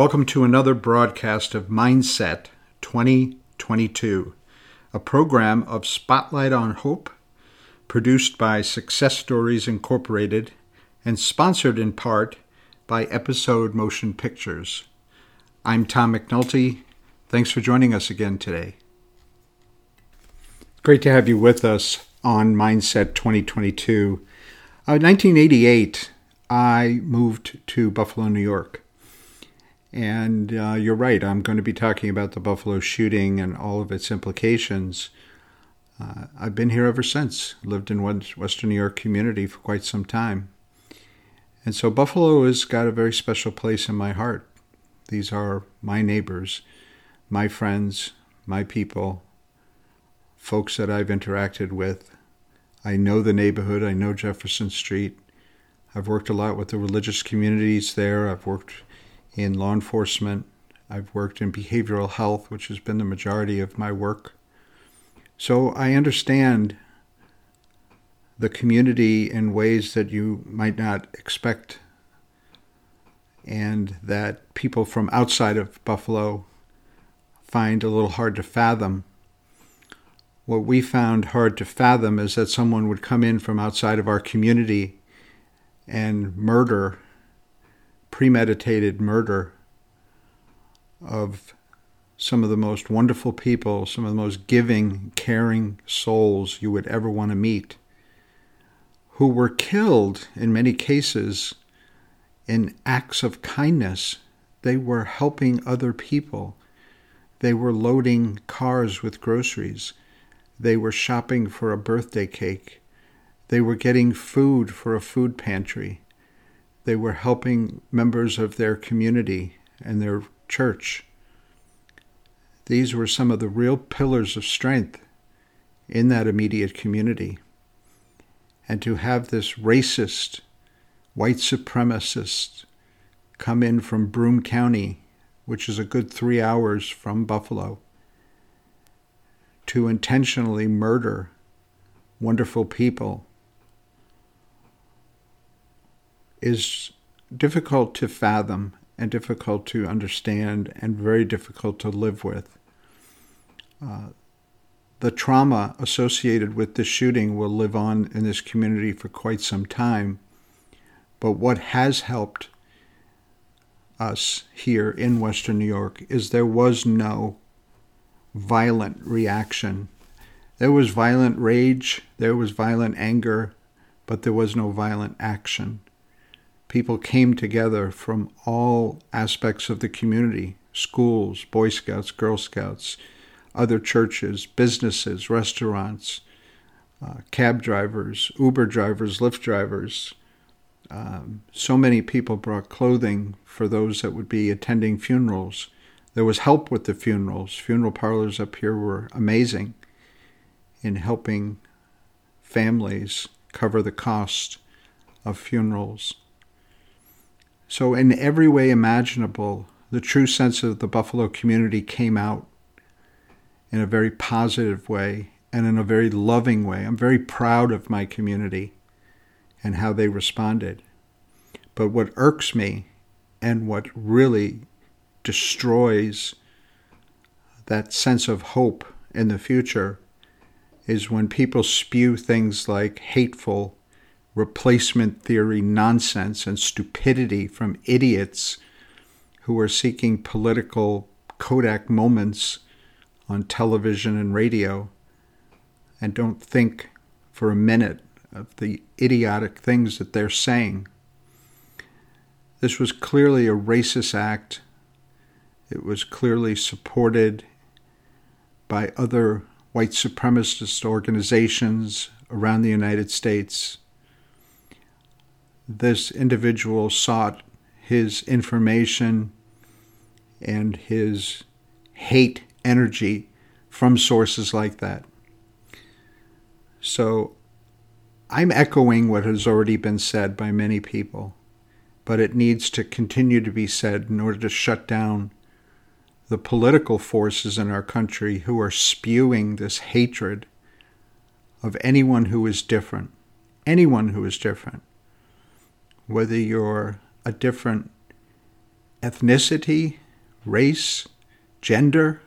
Welcome to another broadcast of Mindset 2022, a program of Spotlight on Hope, produced by Success Stories Incorporated and sponsored in part by Episode Motion Pictures. I'm Tom McNulty. Thanks for joining us again today. Great to have you with us on Mindset 2022. Uh, 1988, I moved to Buffalo, New York. And uh, you're right, I'm going to be talking about the Buffalo shooting and all of its implications. Uh, I've been here ever since, lived in Western New York community for quite some time. And so Buffalo has got a very special place in my heart. These are my neighbors, my friends, my people, folks that I've interacted with. I know the neighborhood, I know Jefferson Street. I've worked a lot with the religious communities there. I've worked in law enforcement. I've worked in behavioral health, which has been the majority of my work. So I understand the community in ways that you might not expect, and that people from outside of Buffalo find a little hard to fathom. What we found hard to fathom is that someone would come in from outside of our community and murder premeditated murder of some of the most wonderful people, some of the most giving, caring souls you would ever want to meet, who were killed in many cases in acts of kindness. They were helping other people. They were loading cars with groceries. They were shopping for a birthday cake. They were getting food for a food pantry. They were helping members of their community and their church. These were some of the real pillars of strength in that immediate community. And to have this racist, white supremacist come in from Broome County, which is a good three hours from Buffalo, to intentionally murder wonderful people is difficult to fathom and difficult to understand and very difficult to live with. Uh, the trauma associated with this shooting will live on in this community for quite some time. But what has helped us here in Western New York is there was no violent reaction. There was violent rage, there was violent anger, but there was no violent action people came together from all aspects of the community schools, Boy Scouts, Girl Scouts, other churches, businesses, restaurants, uh, cab drivers, Uber drivers, Lyft drivers. Um, so many people brought clothing for those that would be attending funerals. There was help with the funerals. Funeral parlors up here were amazing in helping families cover the cost of funerals. So, in every way imaginable, the true sense of the Buffalo community came out in a very positive way and in a very loving way. I'm very proud of my community and how they responded. But what irks me and what really destroys that sense of hope in the future is when people spew things like hateful replacement theory nonsense and stupidity from idiots who are seeking political Kodak moments on television and radio and don't think for a minute of the idiotic things that they're saying. This was clearly a racist act. It was clearly supported by other white supremacist organizations around the United States this individual sought his information and his hate energy from sources like that. So I'm echoing what has already been said by many people, but it needs to continue to be said in order to shut down the political forces in our country who are spewing this hatred of anyone who is different. Anyone who is different whether you're a different ethnicity, race, gender,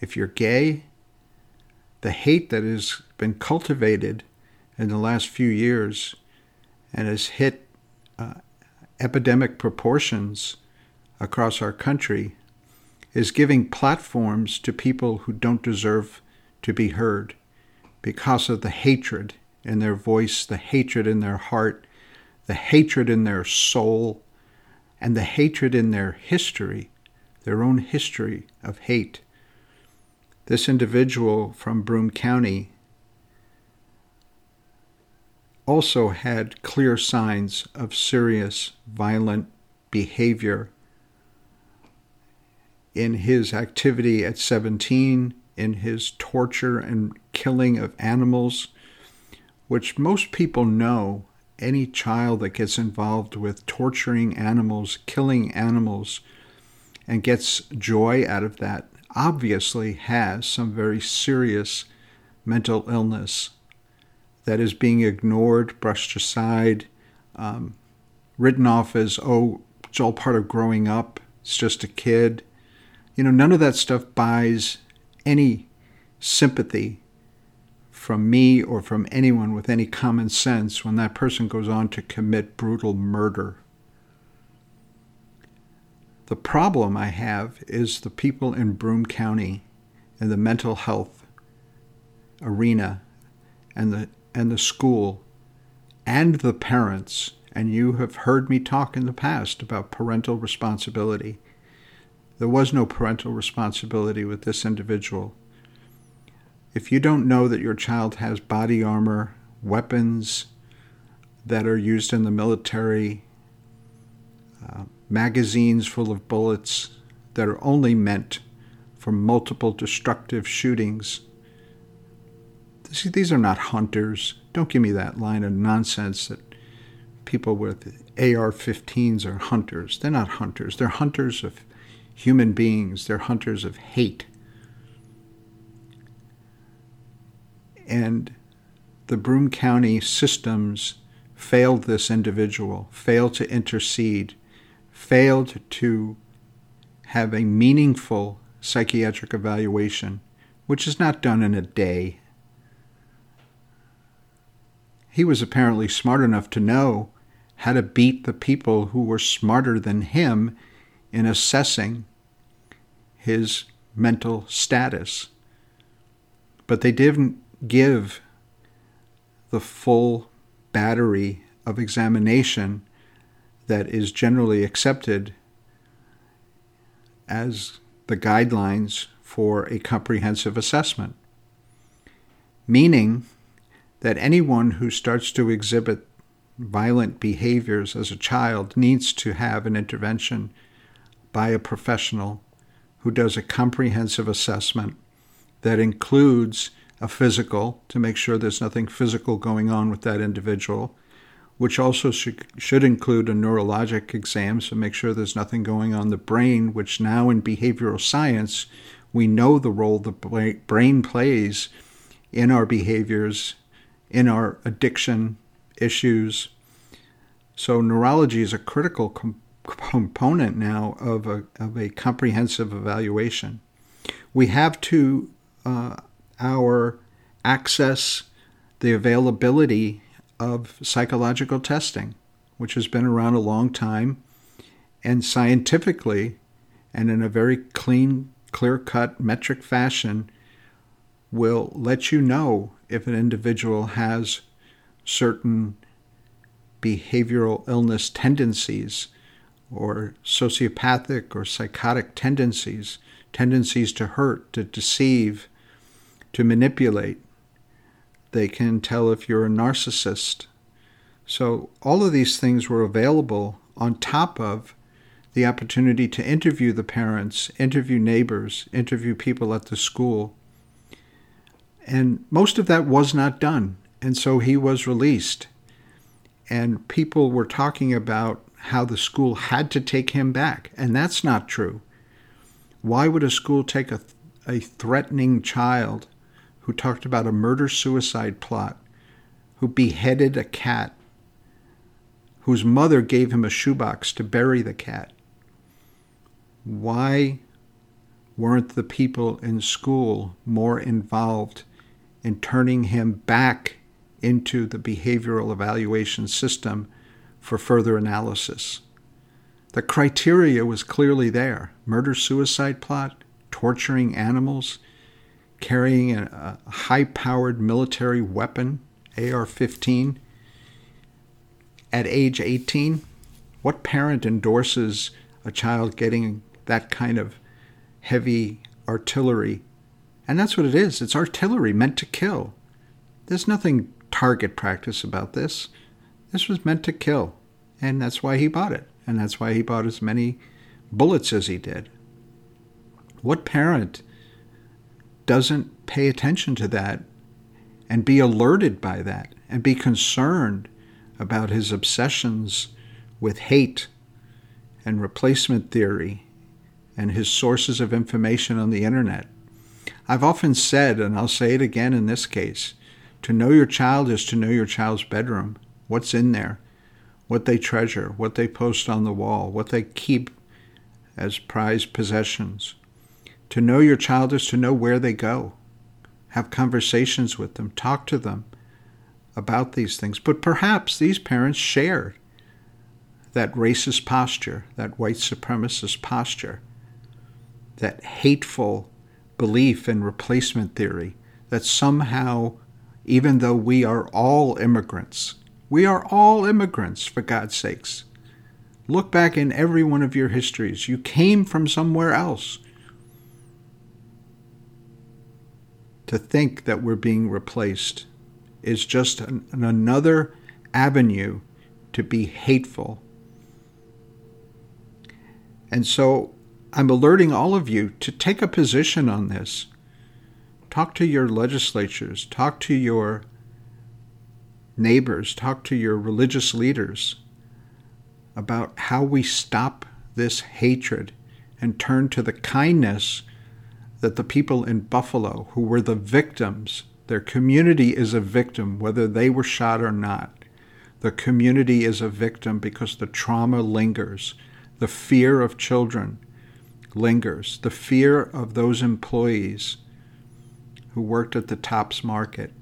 if you're gay, the hate that has been cultivated in the last few years and has hit uh, epidemic proportions across our country is giving platforms to people who don't deserve to be heard because of the hatred in their voice, the hatred in their heart, the hatred in their soul, and the hatred in their history, their own history of hate. This individual from Broome County also had clear signs of serious violent behavior in his activity at 17, in his torture and killing of animals, which most people know any child that gets involved with torturing animals, killing animals, and gets joy out of that obviously has some very serious mental illness that is being ignored, brushed aside, um, written off as, oh, it's all part of growing up, it's just a kid. You know, none of that stuff buys any sympathy from me or from anyone with any common sense when that person goes on to commit brutal murder. The problem I have is the people in Broome County in the mental health arena and the and the school and the parents and you have heard me talk in the past about parental responsibility. There was no parental responsibility with this individual. If you don't know that your child has body armor, weapons that are used in the military, uh, magazines full of bullets that are only meant for multiple destructive shootings. See, these are not hunters. Don't give me that line of nonsense that people with AR 15s are hunters. They're not hunters. They're hunters of human beings, they're hunters of hate. And the Broome County systems failed this individual, failed to intercede, failed to have a meaningful psychiatric evaluation, which is not done in a day. He was apparently smart enough to know how to beat the people who were smarter than him in assessing his mental status. But they didn't give the full battery of examination that is generally accepted as the guidelines for a comprehensive assessment. Meaning that anyone who starts to exhibit violent behaviors as a child needs to have an intervention by a professional who does a comprehensive assessment that includes a physical to make sure there's nothing physical going on with that individual, which also should, should include a neurologic exam to make sure there's nothing going on the brain, which now in behavioral science, we know the role the brain plays in our behaviors, in our addiction issues. So, neurology is a critical com- component now of a, of a comprehensive evaluation. We have to uh, our access the availability of psychological testing, which has been around a long time, and scientifically and in a very clean, clear cut, metric fashion will let you know if an individual has certain behavioral illness tendencies or sociopathic or psychotic tendencies, tendencies to hurt, to deceive, to manipulate. They can tell if you're a narcissist. So, all of these things were available on top of the opportunity to interview the parents, interview neighbors, interview people at the school. And most of that was not done. And so he was released. And people were talking about how the school had to take him back. And that's not true. Why would a school take a, a threatening child who talked about a murder suicide plot, who beheaded a cat, whose mother gave him a shoebox to bury the cat? why weren't the people in school more involved in turning him back into the behavioral evaluation system for further analysis? The criteria was clearly there murder suicide plot, torturing animals, carrying a, high powered military weapon, AR 15, at age 18. What parent endorses a child getting that kind of heavy artillery? And that's what it is it's artillery meant to kill. There's nothing target practice about this. This was meant to kill. And that's why he bought it. And that's why he bought as many bullets as he did. What parent doesn't pay attention to that and be alerted by that and be concerned about his obsessions with hate and replacement theory and his sources of information on the internet. I've often said, and I'll say it again in this case, to know your child is to know your child's bedroom, what's in there, what they treasure, what they post on the wall, what they keep as prized possessions. To know your child is to know where they go. Have conversations with them, talk to them about these things. But perhaps these parents share that racist posture, that white supremacist posture, that hateful belief in replacement theory, that somehow, even though we are all immigrants, we are all immigrants, for God's sakes. Look back in every one of your histories. You came from somewhere else. To think that we're being replaced is just an, another avenue to be hateful. And so I'm alerting all of you to take a position on this. Talk to your legislatures, talk to your neighbors, talk to your religious leaders about how we stop this hatred and turn to the kindness that the people in Buffalo, who were the victims, their community is a victim, whether they were shot or not. The community is a victim because the trauma lingers. The fear of children lingers. The fear of those employees who worked at the Tops Market.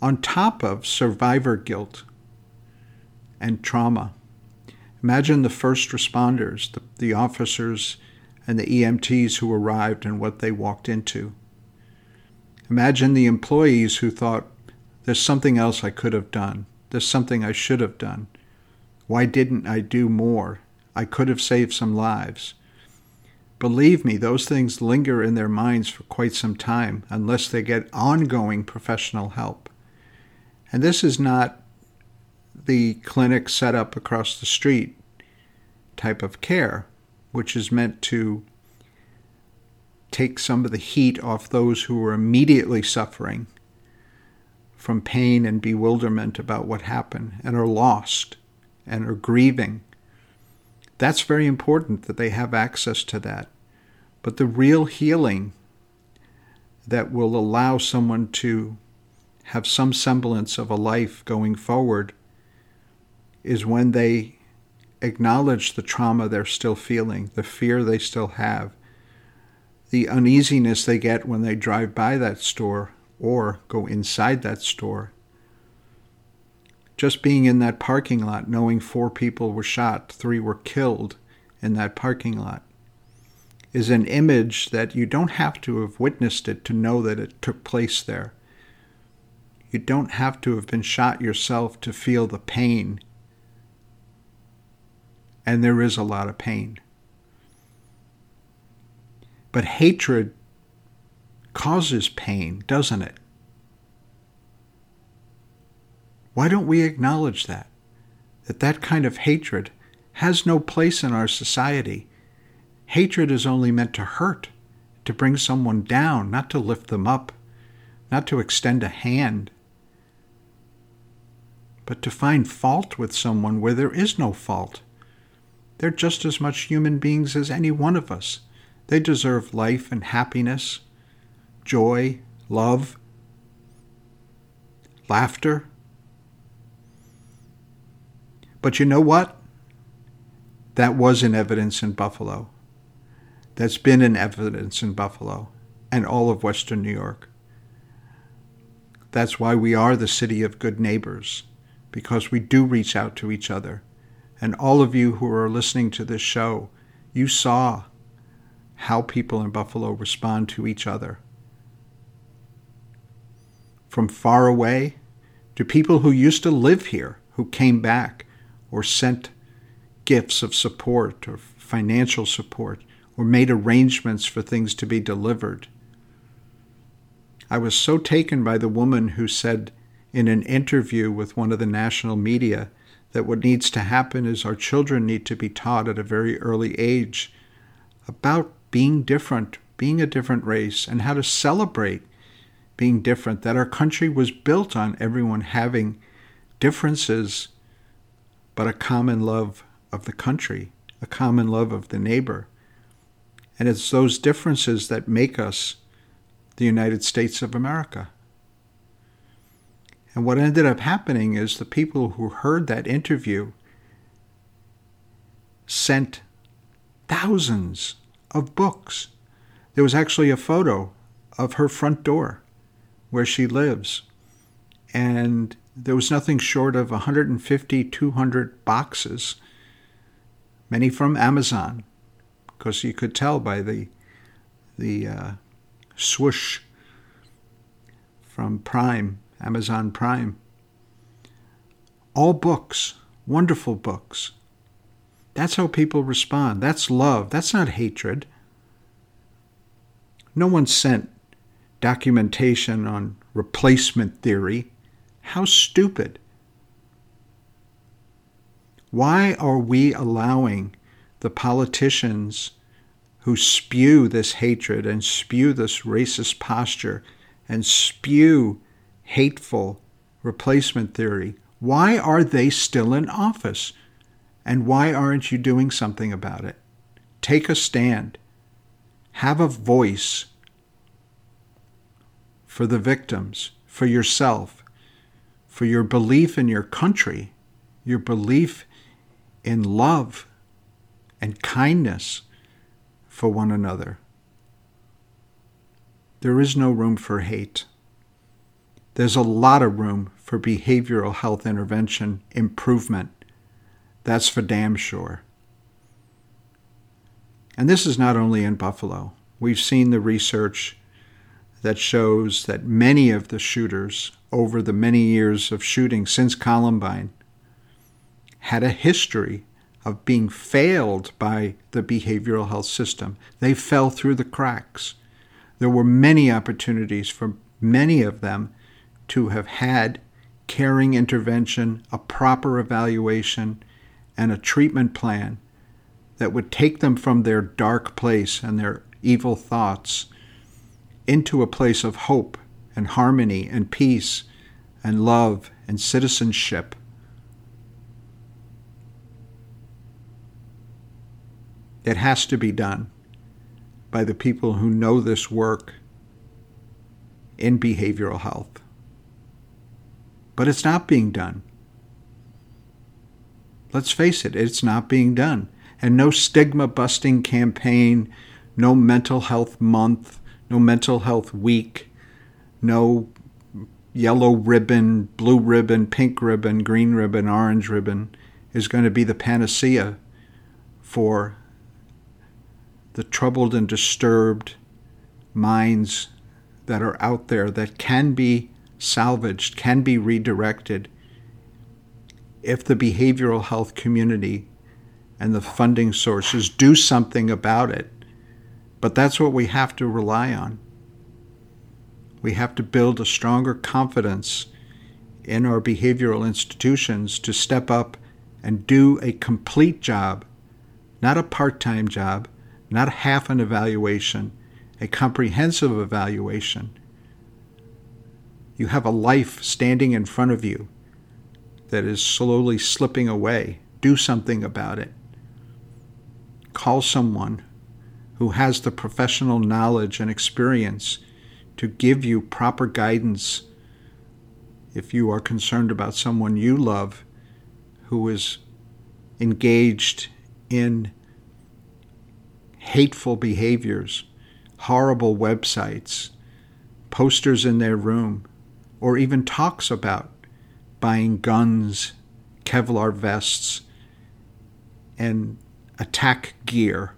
On top of survivor guilt and trauma. Imagine the first responders, the, the officers and the EMTs who arrived and what they walked into. Imagine the employees who thought, there's something else I could have done. There's something I should have done. Why didn't I do more? I could have saved some lives. Believe me, those things linger in their minds for quite some time unless they get ongoing professional help. And this is not the clinic set up across the street type of care which is meant to take some of the heat off those who are immediately suffering from pain and bewilderment about what happened and are lost and are grieving. That's very important that they have access to that. But the real healing that will allow someone to have some semblance of a life going forward is when they acknowledge the trauma they're still feeling, the fear they still have, the uneasiness they get when they drive by that store or go inside that store. Just being in that parking lot, knowing four people were shot, three were killed in that parking lot, is an image that you don't have to have witnessed it to know that it took place there. You don't have to have been shot yourself to feel the pain and there is a lot of pain. But hatred causes pain, doesn't it? Why don't we acknowledge that? That that kind of hatred has no place in our society. Hatred is only meant to hurt, to bring someone down, not to lift them up, not to extend a hand, but to find fault with someone where there is no fault. They're just as much human beings as any one of us. They deserve life and happiness, joy, love, laughter. But you know what? That was in evidence in Buffalo. that's been in evidence in Buffalo and all of Western New York. That's why we are the city of good neighbors, because we do reach out to each other. And all of you who are listening to this show, you saw how people in Buffalo respond to each other. From far away to people who used to live here, who came back or sent gifts of support or financial support or made arrangements for things to be delivered. I was so taken by the woman who said in an interview with one of the national media that what needs to happen is our children need to be taught at a very early age about being different, being a different race, and how to celebrate being different, that our country was built on everyone having differences, but a common love of the country, a common love of the neighbor. And it's those differences that make us the United States of America. And what ended up happening is the people who heard that interview sent thousands of books. There was actually a photo of her front door where she lives. And there was nothing short of 150, 200 boxes, many from Amazon, because you could tell by the, the uh, swoosh from Prime, Amazon Prime. All books, wonderful books. That's how people respond. That's love. That's not hatred. No one sent documentation on replacement theory. How stupid. Why are we allowing the politicians who spew this hatred and spew this racist posture and spew hateful replacement theory? Why are they still in office? And why aren't you doing something about it? Take a stand. Have a voice for the victims, for yourself, for your belief in your country, your belief in love and kindness for one another. There is no room for hate. There's a lot of room for behavioral health intervention improvement. That's for damn sure. And this is not only in Buffalo. We've seen the research that shows that many of the shooters over the many years of shooting since Columbine had a history of being failed by the behavioral health system. They fell through the cracks. There were many opportunities for many of them to have had caring intervention, a proper evaluation, and a treatment plan that would take them from their dark place and their evil thoughts into a place of hope and harmony and peace and love and citizenship. It has to be done by the people who know this work in behavioral health. But it's not being done. Let's face it, it's not being done. And no stigma busting campaign, no mental health month, no mental health week, no yellow ribbon, blue ribbon, pink ribbon, green ribbon, orange ribbon is going to be the panacea for the troubled and disturbed minds that are out there that can be salvaged, can be redirected if the behavioral health community and the funding sources do something about it but that's what we have to rely on. We have to build a stronger confidence in our behavioral institutions to step up and do a complete job, not a part time job, not half an evaluation, a comprehensive evaluation. You have a life standing in front of you that is slowly slipping away. Do something about it. Call someone who has the professional knowledge and experience to give you proper guidance if you are concerned about someone you love who is engaged in hateful behaviors, horrible websites, posters in their room, or even talks about buying guns, Kevlar vests, and attack gear.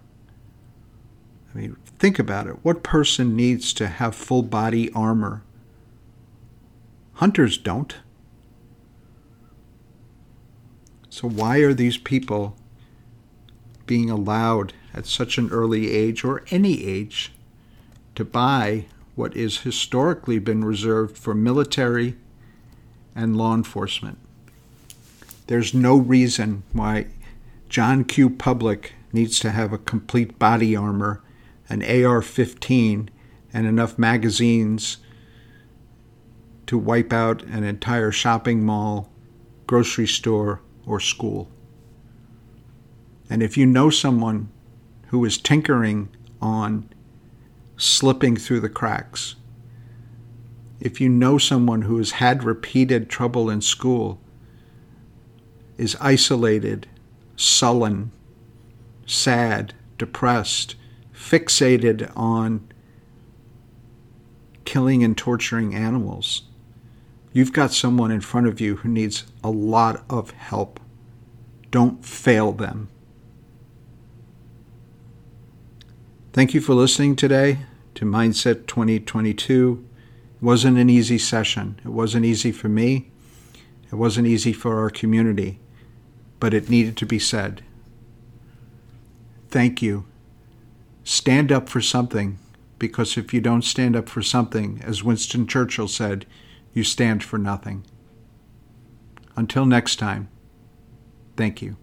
I mean, think about it. What person needs to have full body armor? Hunters don't. So, why are these people being allowed at such an early age or any age to buy what is historically been reserved for military and law enforcement? There's no reason why John Q. Public needs to have a complete body armor, an AR 15, and enough magazines to wipe out an entire shopping mall, grocery store, or school. And if you know someone who is tinkering on slipping through the cracks, if you know someone who has had repeated trouble in school, is isolated, sullen, sad, depressed, fixated on killing and torturing animals, You've got someone in front of you who needs a lot of help. Don't fail them. Thank you for listening today to Mindset 2022. It wasn't an easy session. It wasn't easy for me. It wasn't easy for our community, but it needed to be said. Thank you. Stand up for something, because if you don't stand up for something, as Winston Churchill said, you stand for nothing. Until next time, thank you.